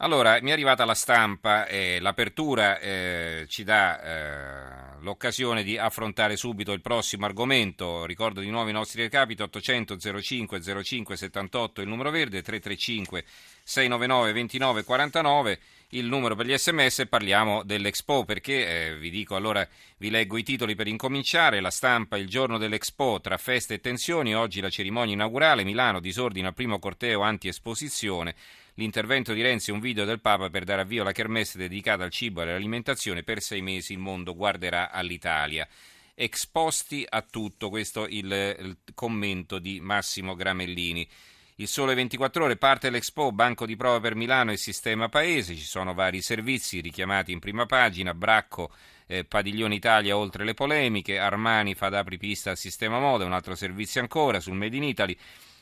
Allora, mi è arrivata la stampa e l'apertura eh, ci dà eh, l'occasione di affrontare subito il prossimo argomento. Ricordo di nuovo i nostri recapiti 800 05 05 78 il numero verde, 335 699 29 49 il numero per gli sms parliamo dell'Expo perché eh, vi dico allora vi leggo i titoli per incominciare la stampa il giorno dell'Expo tra feste e tensioni oggi la cerimonia inaugurale Milano disordina il primo corteo anti-esposizione l'intervento di Renzi è un video del Papa per dare avvio alla kermesse dedicata al cibo e all'alimentazione. Per sei mesi il mondo guarderà all'Italia. Exposti a tutto, questo il, il commento di Massimo Gramellini. Il sole 24 ore parte l'Expo, banco di prova per Milano e sistema paese, ci sono vari servizi richiamati in prima pagina, Bracco, eh, Padiglione Italia oltre le polemiche, Armani fa da apripista al sistema moda, un altro servizio ancora sul Made in Italy,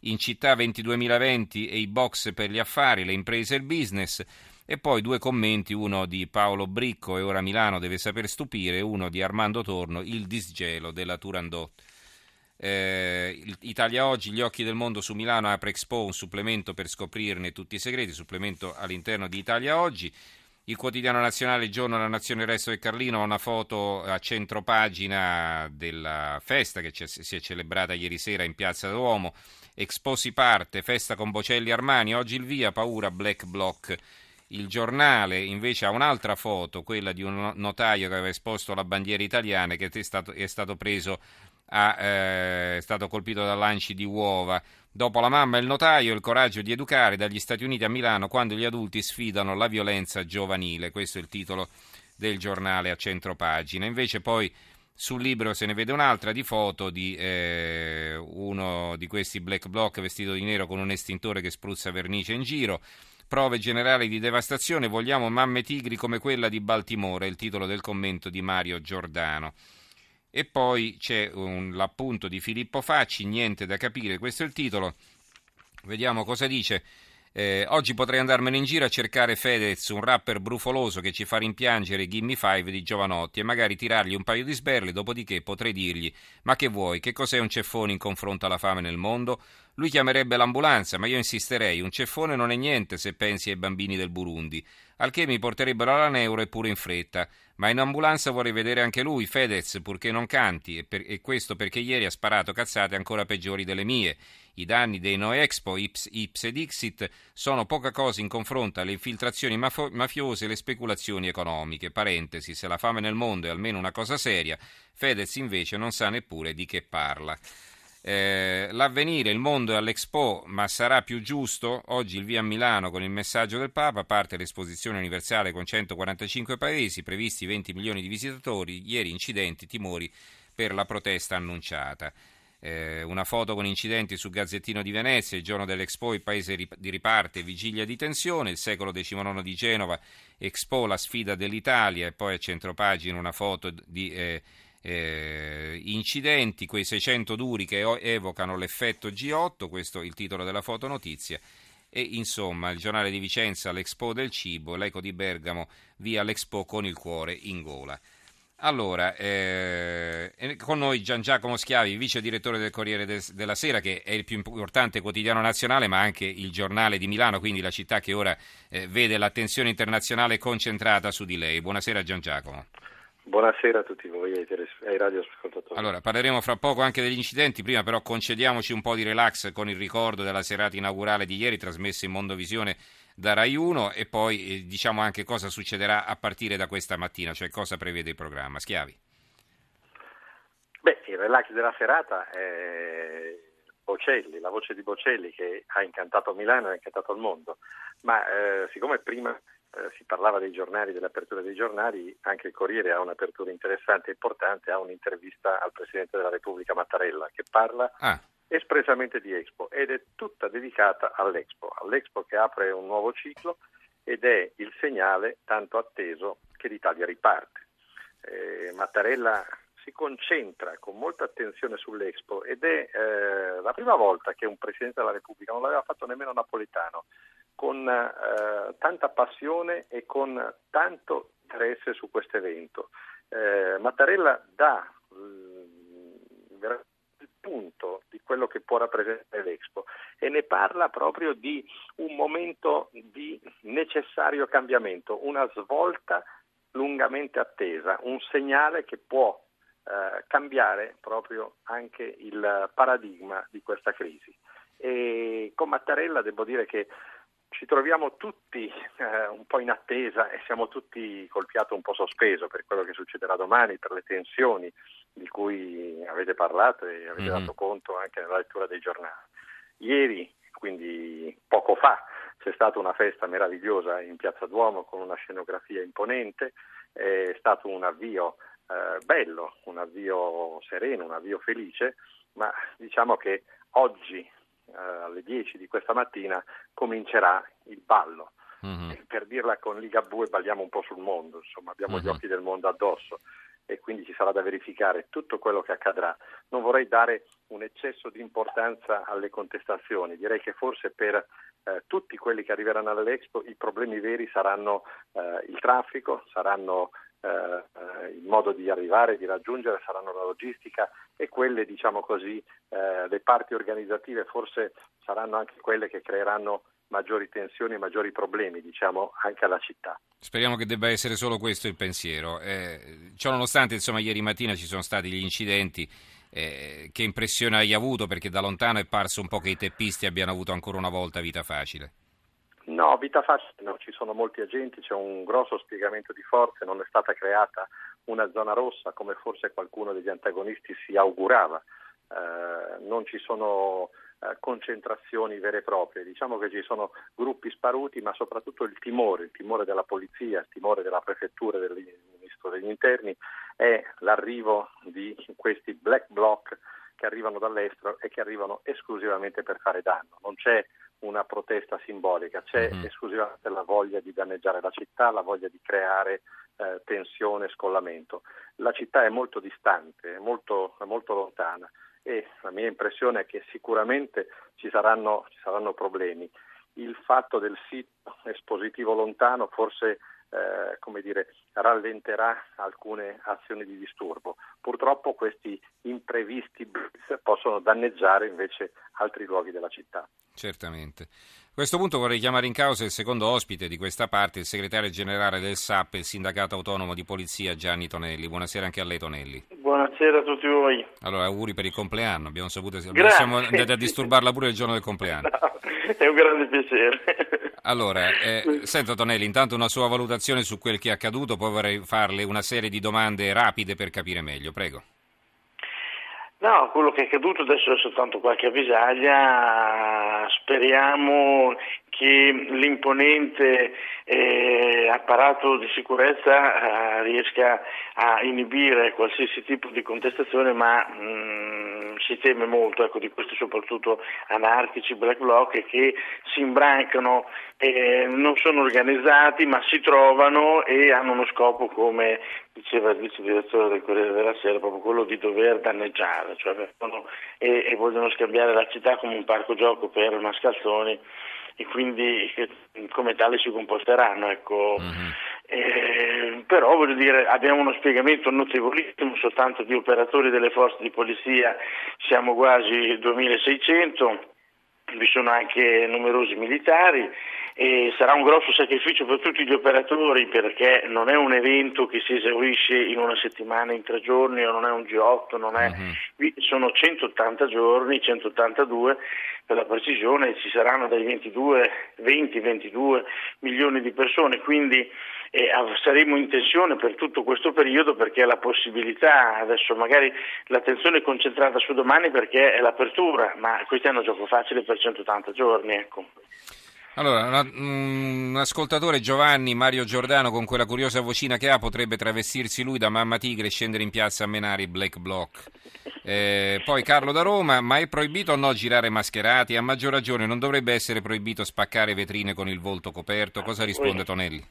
in città 22.020 e i box per gli affari, le imprese e il business. E poi due commenti, uno di Paolo Bricco e ora Milano deve saper stupire, uno di Armando Torno, il disgelo della Turandot. Eh, Italia Oggi, gli occhi del mondo su Milano apre Expo, un supplemento per scoprirne tutti i segreti, supplemento all'interno di Italia Oggi. Il quotidiano nazionale, giorno della Nazione il Resto del Carlino, una foto a centro pagina della festa che si è celebrata ieri sera in Piazza Duomo. Expo si parte, festa con Bocelli Armani, oggi il via, paura, black block. Il giornale invece ha un'altra foto, quella di un notaio che aveva esposto la bandiera italiana che è stato, è stato preso a, eh, è stato colpito da lanci di uova. Dopo la mamma e il notaio, il coraggio di educare dagli Stati Uniti a Milano quando gli adulti sfidano la violenza giovanile. Questo è il titolo del giornale a centro pagina. Invece poi sul libro se ne vede un'altra di foto di eh, uno di questi black bloc vestito di nero con un estintore che spruzza vernice in giro. Prove generali di devastazione, vogliamo mamme tigri come quella di Baltimore, il titolo del commento di Mario Giordano. E poi c'è un, l'appunto di Filippo Facci, niente da capire, questo è il titolo. Vediamo cosa dice. Eh, oggi potrei andarmene in giro a cercare Fedez, un rapper brufoloso che ci fa rimpiangere Gimme Five di Giovanotti e magari tirargli un paio di sberle, dopodiché potrei dirgli ma che vuoi, che cos'è un ceffone in confronto alla fame nel mondo? Lui chiamerebbe l'ambulanza, ma io insisterei, un ceffone non è niente se pensi ai bambini del Burundi al che mi porterebbero alla neuro e pure in fretta. Ma in ambulanza vorrei vedere anche lui, Fedez, purché non canti, e, per, e questo perché ieri ha sparato cazzate ancora peggiori delle mie. I danni dei No Expo, Ips, Ips ed Ixit sono poca cosa in confronto alle infiltrazioni mafo- mafiose e le speculazioni economiche. Parentesi, se la fame nel mondo è almeno una cosa seria, Fedez invece non sa neppure di che parla. Eh, l'avvenire, il mondo è all'Expo, ma sarà più giusto? Oggi il via a Milano con il messaggio del Papa, parte l'esposizione universale con 145 paesi, previsti 20 milioni di visitatori, ieri incidenti, timori per la protesta annunciata. Eh, una foto con incidenti su Gazzettino di Venezia, il giorno dell'Expo, il paese di riparte, vigilia di tensione, il secolo XIX di Genova, Expo, la sfida dell'Italia e poi a centropagina una foto di... Eh, eh, incidenti, quei 600 duri che evocano l'effetto G8, questo è il titolo della fotonotizia. E insomma, il giornale di Vicenza, l'Expo del cibo, l'Eco di Bergamo, via l'Expo con il cuore in gola. Allora, eh, con noi Gian Giacomo Schiavi, vice direttore del Corriere de- della Sera, che è il più importante quotidiano nazionale, ma anche il giornale di Milano, quindi la città che ora eh, vede l'attenzione internazionale concentrata su di lei. Buonasera Gian Giacomo. Buonasera a tutti voi e ai radioascoltatori. Allora, parleremo fra poco anche degli incidenti, prima però concediamoci un po' di relax con il ricordo della serata inaugurale di ieri trasmessa in Mondovisione da Rai 1 e poi eh, diciamo anche cosa succederà a partire da questa mattina, cioè cosa prevede il programma. Schiavi. Beh, il relax della serata è Bocelli, la voce di Bocelli che ha incantato Milano e ha incantato il mondo, ma eh, siccome prima eh, si parlava dei giornali, dell'apertura dei giornali, anche il Corriere ha un'apertura interessante e importante, ha un'intervista al Presidente della Repubblica Mattarella che parla ah. Espressamente di Expo ed è tutta dedicata all'Expo, all'Expo che apre un nuovo ciclo ed è il segnale tanto atteso che l'Italia riparte. Eh, Mattarella si concentra con molta attenzione sull'Expo ed è eh, la prima volta che un Presidente della Repubblica, non l'aveva fatto nemmeno Napolitano, con eh, tanta passione e con tanto interesse su questo evento. Eh, Mattarella dà mm, il punto di quello che può rappresentare l'Expo e ne parla proprio di un momento di necessario cambiamento, una svolta lungamente attesa, un segnale che può eh, cambiare proprio anche il paradigma di questa crisi. E con Mattarella devo dire che ci troviamo tutti eh, un po' in attesa e siamo tutti col fiato un po' sospeso per quello che succederà domani, per le tensioni di cui avete parlato e avete mm-hmm. dato conto anche nella lettura dei giornali. Ieri, quindi poco fa, c'è stata una festa meravigliosa in Piazza Duomo con una scenografia imponente, è stato un avvio eh, bello, un avvio sereno, un avvio felice, ma diciamo che oggi eh, alle 10 di questa mattina comincerà il ballo. Mm-hmm. Per dirla con Ligabue balliamo un po' sul mondo, insomma abbiamo mm-hmm. gli occhi del mondo addosso e quindi ci sarà da verificare tutto quello che accadrà. Non vorrei dare un eccesso di importanza alle contestazioni, direi che forse per eh, tutti quelli che arriveranno all'Expo i problemi veri saranno eh, il traffico, saranno eh, il modo di arrivare, di raggiungere, saranno la logistica e quelle, diciamo così, eh, le parti organizzative forse saranno anche quelle che creeranno maggiori tensioni e maggiori problemi, diciamo, anche alla città. Speriamo che debba essere solo questo il pensiero. Eh, ciononostante, insomma, ieri mattina ci sono stati gli incidenti. Eh, che impressione hai avuto? Perché da lontano è parso un po' che i teppisti abbiano avuto ancora una volta vita facile. No, vita facile no, ci sono molti agenti, c'è un grosso spiegamento di forze, non è stata creata una zona rossa come forse qualcuno degli antagonisti si augurava, eh, non ci sono concentrazioni vere e proprie, diciamo che ci sono gruppi sparuti ma soprattutto il timore, il timore della polizia, il timore della prefettura e del ministro degli interni è l'arrivo di questi black bloc che arrivano dall'estero e che arrivano esclusivamente per fare danno, non c'è una protesta simbolica, c'è mm-hmm. esclusivamente la voglia di danneggiare la città, la voglia di creare eh, tensione, scollamento. La città è molto distante, è molto, è molto, lontana e la mia impressione è che sicuramente ci saranno, ci saranno problemi. Il fatto del sito espositivo lontano forse eh, come dire, rallenterà alcune azioni di disturbo. Purtroppo questi imprevisti possono danneggiare invece altri luoghi della città. Certamente. A questo punto vorrei chiamare in causa il secondo ospite di questa parte, il segretario generale del SAP, il sindacato autonomo di polizia Gianni Tonelli. Buonasera anche a lei Tonelli. Buonasera a tutti voi. Allora, auguri per il compleanno, abbiamo saputo che siamo andati a disturbarla pure il giorno del compleanno. No, è un grande piacere. Allora, eh, sento Tonelli, intanto una sua valutazione su quel che è accaduto, poi vorrei farle una serie di domande rapide per capire meglio, prego. No, quello che è accaduto adesso è soltanto qualche avvisaglia, speriamo che l'imponente eh, apparato di sicurezza eh, riesca a inibire qualsiasi tipo di contestazione, ma mm, si teme molto ecco, di questi soprattutto anarchici, black bloc che si imbrancano, eh, non sono organizzati ma si trovano e hanno uno scopo come diceva il vice direttore del Corriere della Sera, proprio quello di dover danneggiare, cioè vengono e, e vogliono scambiare la città come un parco gioco per mascalzoni e quindi come tale si comporteranno. Ecco. Uh-huh. Eh, però voglio dire, abbiamo uno spiegamento notevolissimo soltanto di operatori delle forze di polizia, siamo quasi 2600 vi sono anche numerosi militari e sarà un grosso sacrificio per tutti gli operatori perché non è un evento che si esaurisce in una settimana, in tre giorni o non è un G8, non è... uh-huh. sono 180 giorni, 182 per la precisione, ci saranno dai 22, 20-22 milioni di persone, quindi eh, saremo in tensione per tutto questo periodo perché la possibilità, adesso magari l'attenzione è concentrata su domani perché è l'apertura, ma questi hanno gioco facile per 180 giorni. Ecco. Allora, un ascoltatore Giovanni Mario Giordano con quella curiosa vocina che ha potrebbe travestirsi lui da mamma tigre e scendere in piazza a menare i black bloc. Eh, poi Carlo da Roma, ma è proibito o no girare mascherati? A maggior ragione non dovrebbe essere proibito spaccare vetrine con il volto coperto? Cosa risponde Tonelli?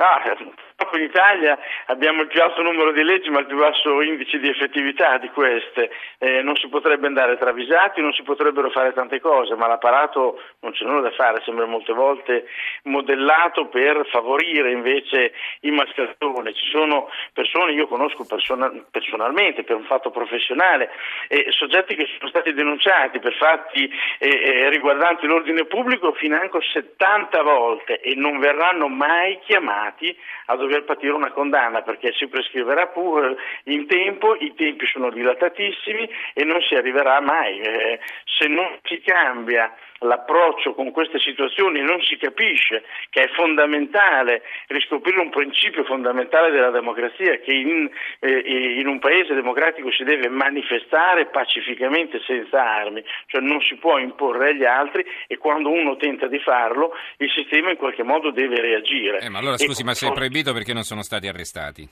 No, purtroppo in Italia abbiamo il più alto numero di leggi ma il più basso indice di effettività di queste. Eh, non si potrebbe andare travisati, non si potrebbero fare tante cose, ma l'apparato non c'è nulla da fare, sembra molte volte modellato per favorire invece i mascalzoni. Ci sono persone, io conosco persona, personalmente per un fatto professionale, eh, soggetti che sono stati denunciati per fatti eh, eh riguardanti l'ordine pubblico financo 70 volte e non verranno mai chiamati a dover patire una condanna perché si prescriverà pure in tempo, i tempi sono dilatatissimi e non si arriverà mai. Eh, se non si cambia l'approccio con queste situazioni non si capisce che è fondamentale riscoprire un principio fondamentale della democrazia che in, eh, in, un paese democratico si deve manifestare pacificamente senza armi, cioè non si può imporre agli altri e quando uno tenta di farlo il sistema in qualche modo deve reagire. Eh, ma allora scusi, e, ma se è proibito perché non sono stati arrestati?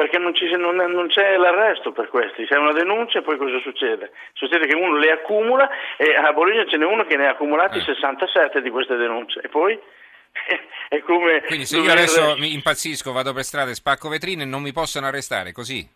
Perché non, ci, non, non, c'è l'arresto per questi, c'è una denuncia e poi cosa succede? Succede che uno le accumula e a Bologna ce n'è uno che ne ha accumulati eh. 67 di queste denunce e poi è come... Quindi se io adesso mi impazzisco, vado per strada e spacco vetrine non mi possono arrestare, così?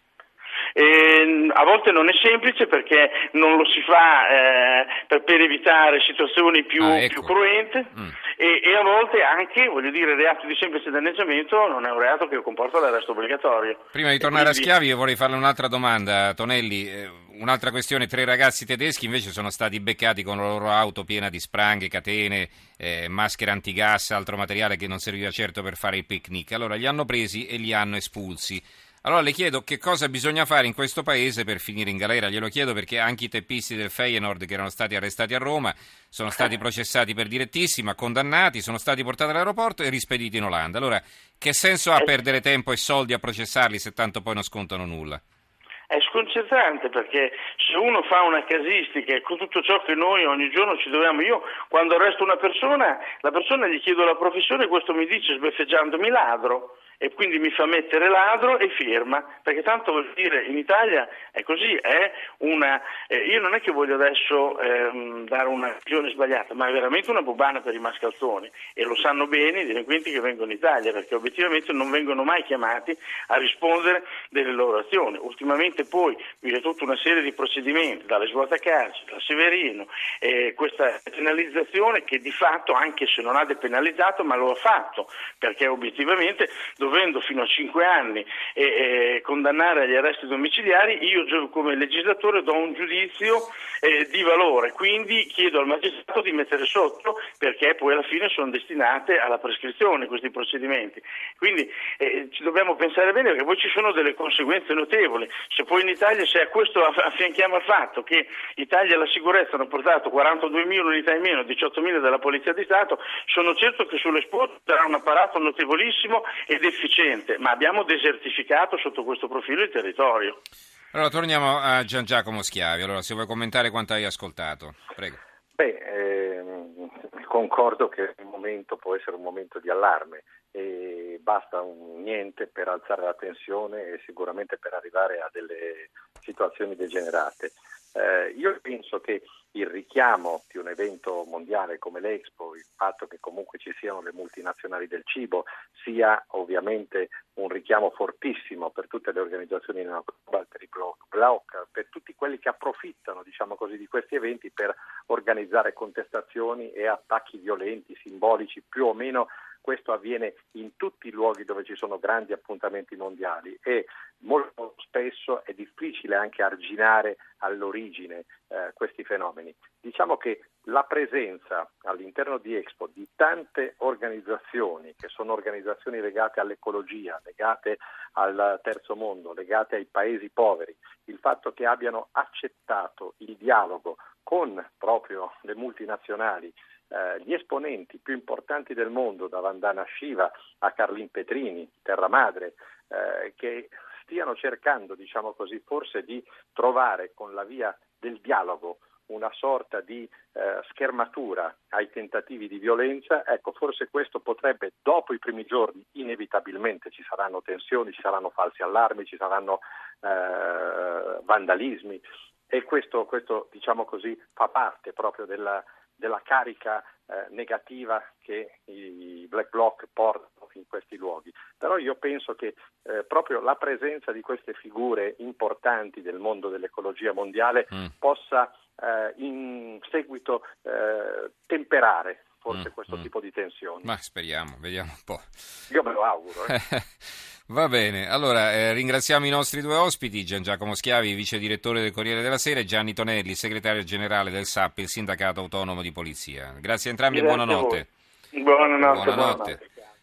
E a volte non è semplice perché non lo si fa eh, per, per, evitare situazioni più, ah, ecco. più cruente mm. e, e, a volte anche, voglio dire, il reato di semplice danneggiamento non è un reato che comporta l'arresto obbligatorio. Prima di tornare quindi... a Schiavi io vorrei farle un'altra domanda, Tonelli. Eh, un'altra questione, tre ragazzi tedeschi invece sono stati beccati con la loro auto piena di spranghe, catene, eh, maschere antigas, altro materiale che non serviva certo per fare il picnic. Allora li hanno presi e li hanno espulsi. Allora le chiedo che cosa bisogna fare in questo paese per finire in galera. Glielo chiedo perché anche i teppisti del Feyenoord che erano stati arrestati a Roma sono stati processati per direttissima, condannati, sono stati portati all'aeroporto e rispediti in Olanda. Allora, che senso ha perdere tempo e soldi a processarli se tanto poi non scontano nulla? È sconcertante perché se uno fa una casistica con tutto ciò che noi ogni giorno ci dobbiamo, io quando arresto una persona, la persona gli chiedo la professione, questo mi dice sbeffeggiandomi ladro e quindi mi fa mettere ladro e firma, perché tanto vuol dire in Italia è così, è una, eh, io non è che voglio adesso ehm, dare una visione sbagliata, ma è veramente una bubana per i mascalzoni e lo sanno bene i delinquenti che vengono in Italia, perché obiettivamente non vengono mai chiamati a rispondere delle loro azioni. Ultimamente poi vi è tutta una serie di procedimenti, dalle svuota carcere, da Severino, eh, questa penalizzazione che di fatto, anche se non ha depenalizzato, ma lo ha fatto, perché obiettivamente dovendo fino a 5 anni e, e condannare agli arresti domiciliari, io come legislatore do un giudizio eh, di valore, quindi chiedo al magistrato di mettere sotto perché poi alla fine sono destinate alla prescrizione questi procedimenti. Quindi eh, ci dobbiamo pensare bene perché poi ci sono delle conseguenze notevoli. Se poi in Italia, se a questo affianchiamo il fatto che Italia e la sicurezza hanno portato 42.000 unità in meno, 18.000 della Polizia di Stato, sono certo che sull'esport sarà un apparato notevolissimo ed efficiente, ma abbiamo desertificato sotto questo profilo il territorio. Allora torniamo a Gian Giacomo Schiavi, allora se vuoi commentare quanto hai ascoltato, prego. Beh, ehm, concordo che il momento può essere un momento di allarme e basta un niente per alzare la tensione e sicuramente per arrivare a delle situazioni degenerate. Eh, io penso che il richiamo di un evento mondiale come l'Expo, il fatto che comunque ci siano le multinazionali del cibo, sia ovviamente un richiamo fortissimo per tutte le organizzazioni per i block, per tutti quelli che approfittano diciamo così, di questi eventi per organizzare contestazioni e attacchi violenti, simbolici, più o meno questo avviene in tutti i luoghi dove ci sono grandi appuntamenti mondiali e molto spesso è difficile anche arginare all'origine eh, questi fenomeni. Diciamo che la presenza all'interno di Expo di tante organizzazioni che sono organizzazioni legate all'ecologia, legate al terzo mondo, legate ai paesi poveri, il fatto che abbiano accettato il dialogo con proprio le multinazionali gli esponenti più importanti del mondo, da Vandana Shiva a Carlin Petrini, Terra Madre, eh, che stiano cercando, diciamo così, forse di trovare con la via del dialogo una sorta di eh, schermatura ai tentativi di violenza, ecco, forse questo potrebbe, dopo i primi giorni, inevitabilmente ci saranno tensioni, ci saranno falsi allarmi, ci saranno eh, vandalismi. E questo, questo, diciamo così, fa parte proprio della, della carica eh, negativa che i black bloc portano in questi luoghi. Però io penso che eh, proprio la presenza di queste figure importanti del mondo dell'ecologia mondiale mm. possa eh, in seguito eh, temperare forse mm, questo mm. tipo di tensioni. Ma speriamo, vediamo un po'. Io me lo auguro. Va bene, allora eh, ringraziamo i nostri due ospiti, Gian Giacomo Schiavi, vice direttore del Corriere della Sera e Gianni Tonelli, segretario generale del SAP, il sindacato autonomo di polizia. Grazie a entrambi e buonanotte. Buonanotte. buonanotte. buonanotte.